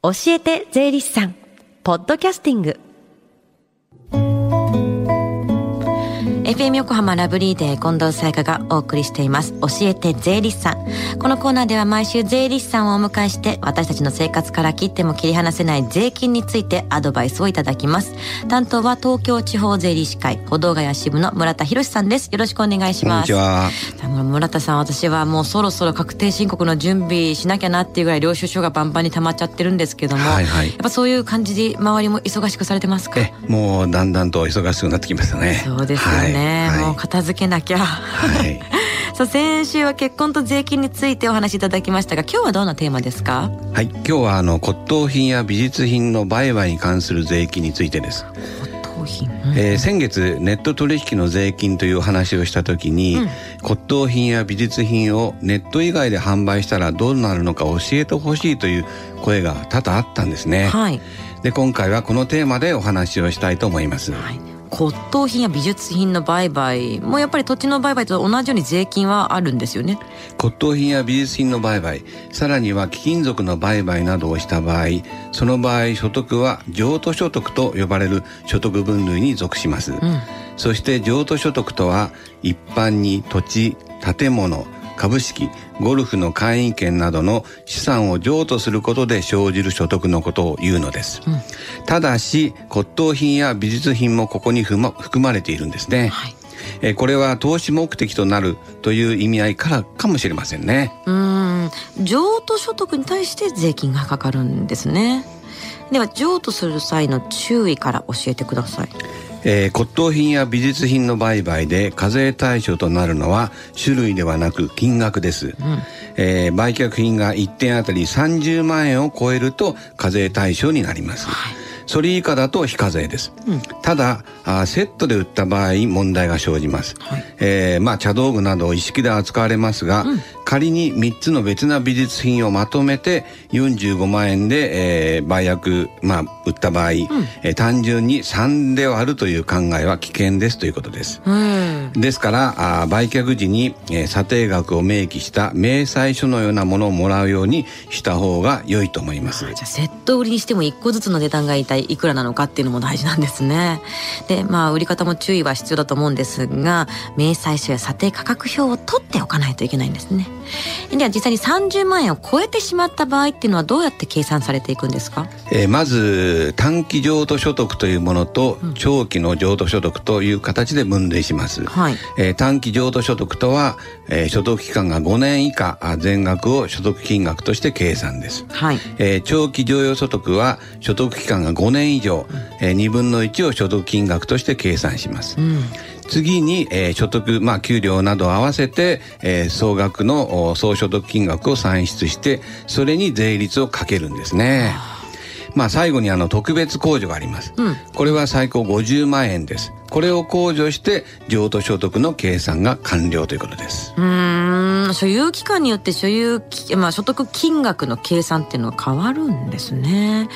教えて税理士さん。ポッドキャスティング。FM 横浜ラブリーデー近藤沙耶香がお送りしています。教えて税理士さん。このコーナーでは毎週税理士さんをお迎えして私たちの生活から切っても切り離せない税金についてアドバイスをいただきます。担当は東京地方税理士会歩道ヶ谷支部の村田博さんです。よろしくお願いします。こんにちは。村田さん私はもうそろそろ確定申告の準備しなきゃなっていうぐらい領収書がバンバンに溜まっちゃってるんですけども、はいはい、やっぱそういう感じで周りも忙しくされてますか？えもうだんだんと忙しくなってきましたね。そうですよね、はい、もう片付けなきゃ。はい。さあ先週は結婚と税金についてお話しいただきましたが今日はどんなテーマですか？はい。今日はあの骨董品や美術品の売買に関する税金についてです。品、えー、先月ネット取引の税金という話をした時に、うん、骨董品や美術品をネット以外で販売したらどうなるのか教えてほしいという声が多々あったんですね。はい、で今回はこのテーマでお話をしたいと思います。はい骨董品や美術品の売買もやっぱり土地の売買と同じように税金はあるんですよね。骨董品や美術品の売買さらには貴金属の売買などをした場合その場合所得は譲渡所得と呼ばれる所得分類に属します、うん、そして譲渡所得とは一般に土地建物株式ゴルフの会員権などの資産を譲渡することで生じる所得のことを言うのです、うん、ただし骨董品や美術品もここに含まれているんですね、はい。えこれは投資目的となるという意味合いからかもしれませんね。うん。譲渡所得に対して税金がかかるんですね。では譲渡する際の注意から教えてくださいえー、骨董品や美術品の売買で課税対象となるのは種類ではなく金額です、うん、えー、売却品が1点あたり30万円を超えると課税対象になります、はい、それ以下だと非課税です、うん、ただあセットで売った場合問題が生じます、はい、えー、まあ茶道具など一式で扱われますが、うん。仮に3つの別な美術品をまとめて45万円で、えー、売約、まあ、売った場合、うん、えー、単純に3で割るという考えは危険ですということです。ですからあ売却時に、えー、査定額を明記した明細書のようなものをもらうようにした方が良いと思います。じゃあセット売りにしても1個ずつの値段が一体いくらなのかっていうのも大事なんですね。でまあ売り方も注意は必要だと思うんですが明細書や査定価格表を取っておかないといけないんですね。では実際に30万円を超えてしまった場合っていうのはどうやって計算されていくんですか、えー、まず短期譲渡所得というものと長期の譲渡所得という形で分類します、はい。えー、短期譲渡所得とは、えー、所得期間が5年以下全額を所得金額として計算です、はい。えー、長期剰余所得は所得期間が5年以上、うん、えー、2分の1を所得金額として計算します、うん。次に、えー、所得、まあ、給料などを合わせて、えー、総額の総所得金額を算出して、それに税率をかけるんですね。まあ、最後にあの特別控除があります、うん、これは最高50万円です。これを控除して譲渡所得の計算が完了ということです。うん。所有期間によって所有、まあ、所得金額の計算っていうのは変わるんですね。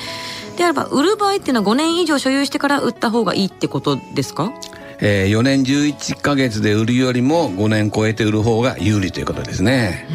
であれば売る場合っていうのは5年以上所有してから売った方がいいってことですか？えー、4年11か月で売るよりも5年超えて売る方が有利ということですね。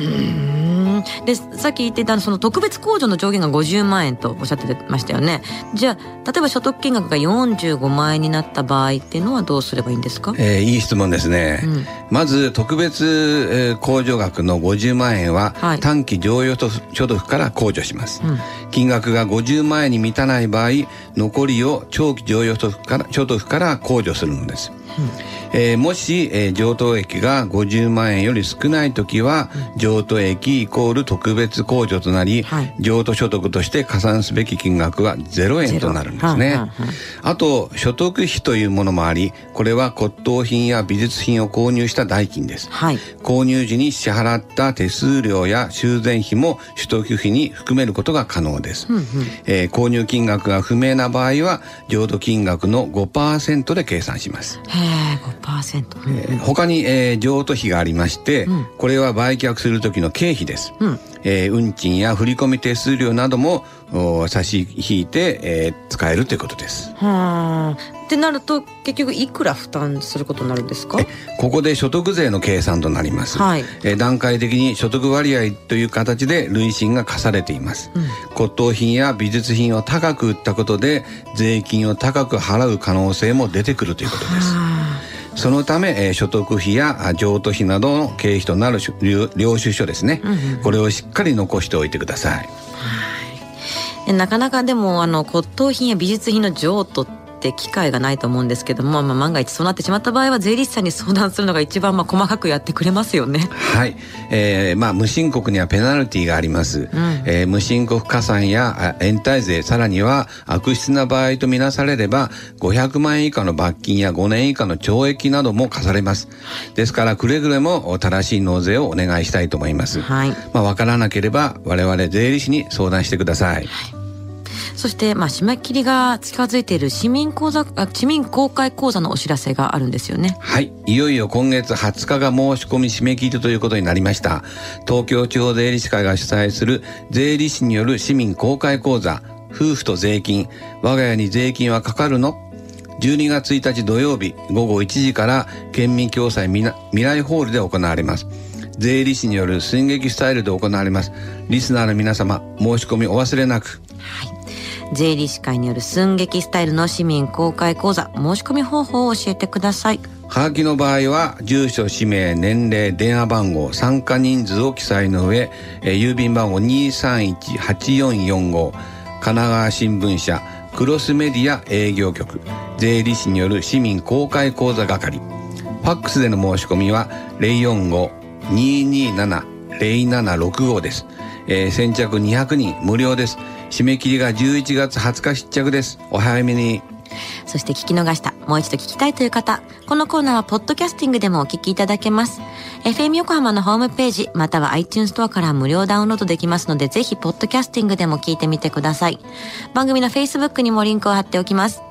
でさっき言ってたその特別控除の上限が50万円とおっしゃってましたよね。じゃあ例えば所得金額が45万円になった場合っていうのはどうすればいいんですか、えー、いい質問ですね、うん、まず特別、えー、控除額の50万円は、短期常用所得から控除します、うん、金額が50万円に満たない場合残りを長期常用所得から所得から控除するのです、うんえー、もし、えー、譲渡益が50万円より少ない時は、うん、譲渡益イコール特別控除となり、はい、譲渡所得として加算すべき金額は0円となるんですね。あと所得費というものもありこれは骨董品や美術品を購入した代金です、はい、購入時に支払った手数料や修繕費も取得費に含めることが可能です、うんうん、えー、購入金額が不明な場合は譲渡金額の5%で計算します。へー5%、えー、他に、えー、譲渡費がありまして、うん、これは売却する時の経費です、うん、えー、運賃や振込手数料なども差し引いて、えー、使えるということです。はあ。ってなると結局いくら負担することになるんですか？ここで所得税の計算となります、はい、え段階的に所得割合という形で累進が課されています、うん、骨董品や美術品を高く売ったことで税金を高く払う可能性も出てくるということですそのため、えー、所得費や譲渡費などの経費となる領収書ですね、うんうん、これをしっかり残しておいてください。なかなかでもあの骨董品や美術品の譲渡って機会がないと思うんですけども、まあ、万が一そうなってしまった場合は税理士さんに相談するのが一番まあ細かくやってくれますよね。はい、えーまあ、無申告にはペナルティーがあります、うん、えー、無申告加算や延滞税さらには悪質な場合とみなされれば500万円以下の罰金や5年以下の懲役なども課されます。ですからくれぐれも正しい納税をお願いしたいと思います、はい、まあ、分からなければ我々税理士に相談してください、はいそして、まあ、締め切りが近づいている市民講座市民公開講座のお知らせがあるんですよね。はい。いよいよ今月20日が申し込み締め切りということになりました。東京地方税理士会が主催する税理士による市民公開講座。夫婦と税金。我が家に税金はかかるの？12月1日土曜日。午後1時から県民共済未来ホールで行われます。税理士による寸劇スタイルで行われます。リスナーの皆様申し込みお忘れなく。はい税理士会による寸劇スタイルの市民公開講座申し込み方法を教えてください。はがきの場合は住所氏名年齢電話番号参加人数を記載の上、え郵便番号231-8445神奈川新聞社クロスメディア営業局税理士による市民公開講座係。ファックスでの申し込みは045-227 0765です、えー、先着200人無料です締め切りが11月20日失着です。お早めに。そして聞き逃した、もう一度聞きたいという方、このコーナーはポッドキャスティングでもお聞きいただけます。FM 横浜のホームページ、または iTunes ストアから無料ダウンロードできますので、ぜひポッドキャスティングでも聞いてみてください。番組の Facebook にもリンクを貼っておきます。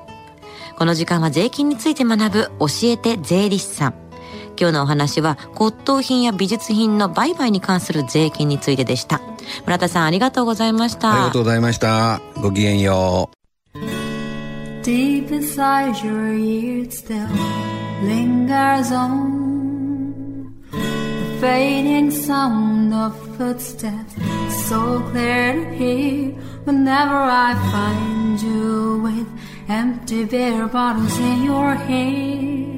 この時間は税金について学ぶ教えて税理士さん。今日のお話は骨董品や美術品の売買に関する税金についてでした村田さんありがとうございましたありがとうございましたごきげんよう Deep inside your ears still lingers on The fading sound of footsteps So clear to hear Whenever I find you with Empty beer bottles in your hand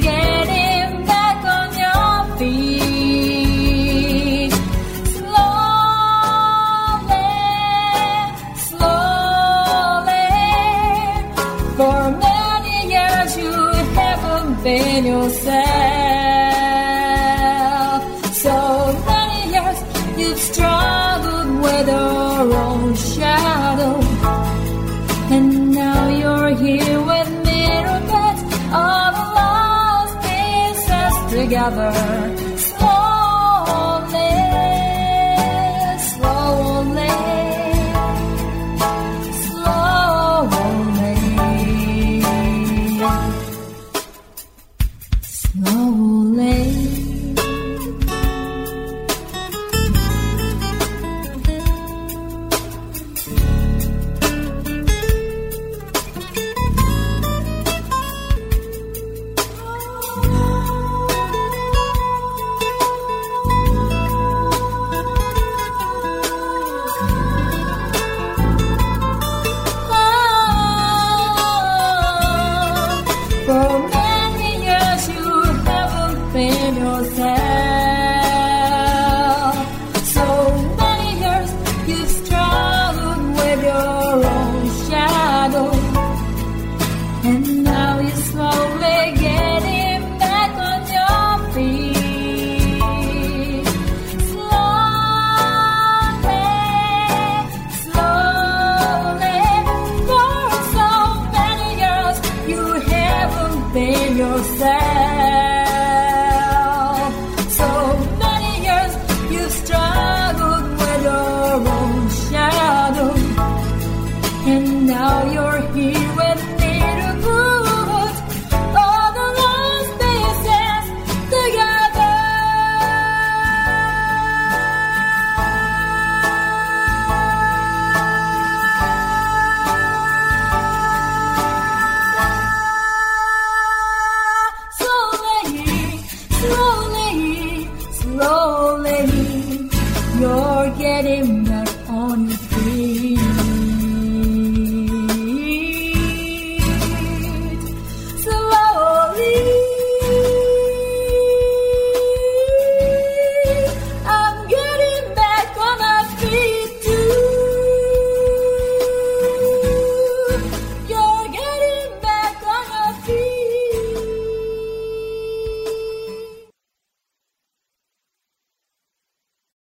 your own shadow, and now you're here with miracles, all the lost pieces together.